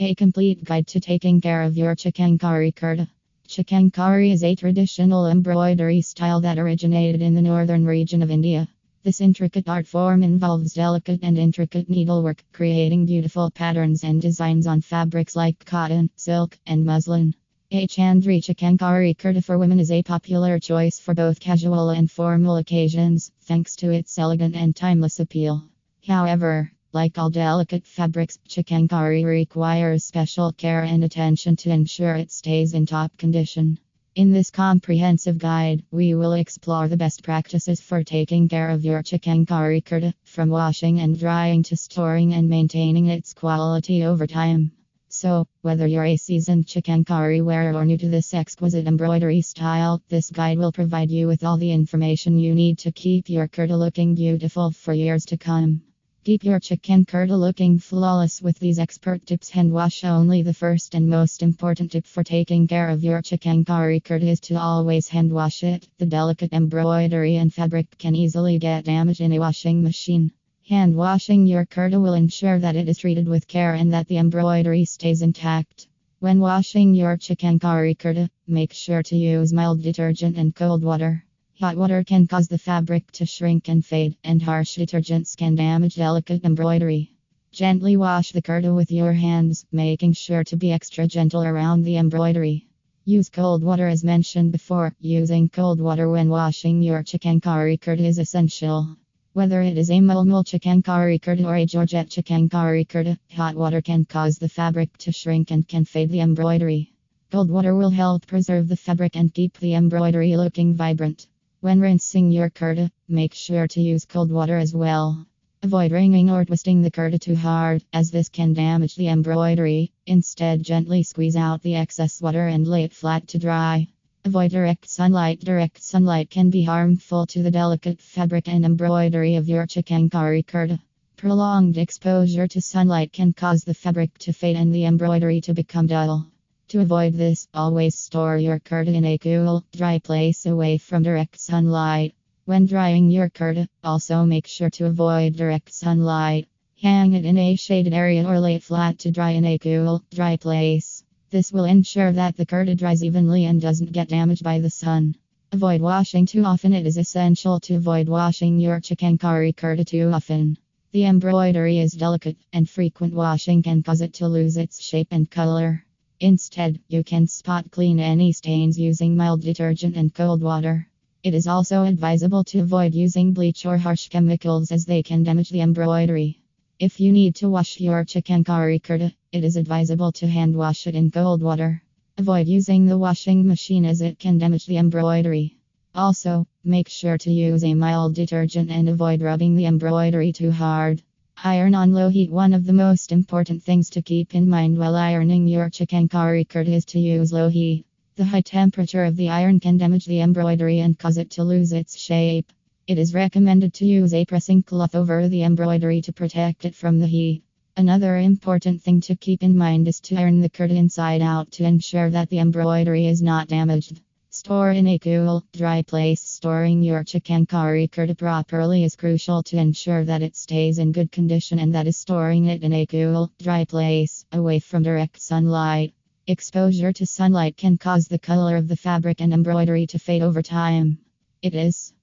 A complete guide to taking care of your chikankari kurta. Chikankari is a traditional embroidery style that originated in the northern region of India. This intricate art form involves delicate and intricate needlework, creating beautiful patterns and designs on fabrics like cotton, silk, and muslin. A Chanderi Chikankari kurta for women is a popular choice for both casual and formal occasions, thanks to its elegant and timeless appeal. However, like all delicate fabrics, chikankari requires special care and attention to ensure it stays in top condition. In this comprehensive guide, we will explore the best practices for taking care of your chikankari kurta, from washing and drying to storing and maintaining its quality over time. So, whether you're a seasoned chikankari wearer or new to this exquisite embroidery style, this guide will provide you with all the information you need to keep your kurta looking beautiful for years to come. Keep your chikan kurta looking flawless with these expert tips. Hand wash only the first and most important tip for taking care of your chikankari kurta is to always hand wash it. The delicate embroidery and fabric can easily get damaged in a washing machine. Hand washing your kurta will ensure that it is treated with care and that the embroidery stays intact. When washing your chikankari kurta, make sure to use mild detergent and cold water. Hot water can cause the fabric to shrink and fade, and harsh detergents can damage delicate embroidery. Gently wash the kurta with your hands, making sure to be extra gentle around the embroidery. Use cold water as mentioned before. Using cold water when washing your chikankari kurta is essential. Whether it is a mulmul chikankari kurta or a Georgette chikankari kurta, hot water can cause the fabric to shrink and can fade the embroidery. Cold water will help preserve the fabric and keep the embroidery looking vibrant. When rinsing your kurta, make sure to use cold water as well. Avoid wringing or twisting the kurta too hard, as this can damage the embroidery. Instead, gently squeeze out the excess water and lay it flat to dry. Avoid direct sunlight. Direct sunlight can be harmful to the delicate fabric and embroidery of your chikankari kurta. Prolonged exposure to sunlight can cause the fabric to fade and the embroidery to become dull. To avoid this, always store your kurta in a cool, dry place away from direct sunlight. When drying your kurta, also make sure to avoid direct sunlight. Hang it in a shaded area or lay flat to dry in a cool, dry place. This will ensure that the kurta dries evenly and doesn't get damaged by the sun. Avoid washing too often. It is essential to avoid washing your chikankari kurta too often. The embroidery is delicate, and frequent washing can cause it to lose its shape and color. Instead, you can spot clean any stains using mild detergent and cold water. It is also advisable to avoid using bleach or harsh chemicals as they can damage the embroidery. If you need to wash your chikankari kurta, it is advisable to hand wash it in cold water. Avoid using the washing machine as it can damage the embroidery. Also, make sure to use a mild detergent and avoid rubbing the embroidery too hard. Iron on low heat. One of the most important things to keep in mind while ironing your chikankari kurta is to use low heat. The high temperature of the iron can damage the embroidery and cause it to lose its shape. It is recommended to use a pressing cloth over the embroidery to protect it from the heat. Another important thing to keep in mind is to iron the kurta inside out to ensure that the embroidery is not damaged. Store in a cool, dry place. Storing your chikankari kurta properly is crucial to ensure that it stays in good condition and that is storing it in a cool, dry place, away from direct sunlight. Exposure to sunlight can cause the color of the fabric and embroidery to fade over time. It is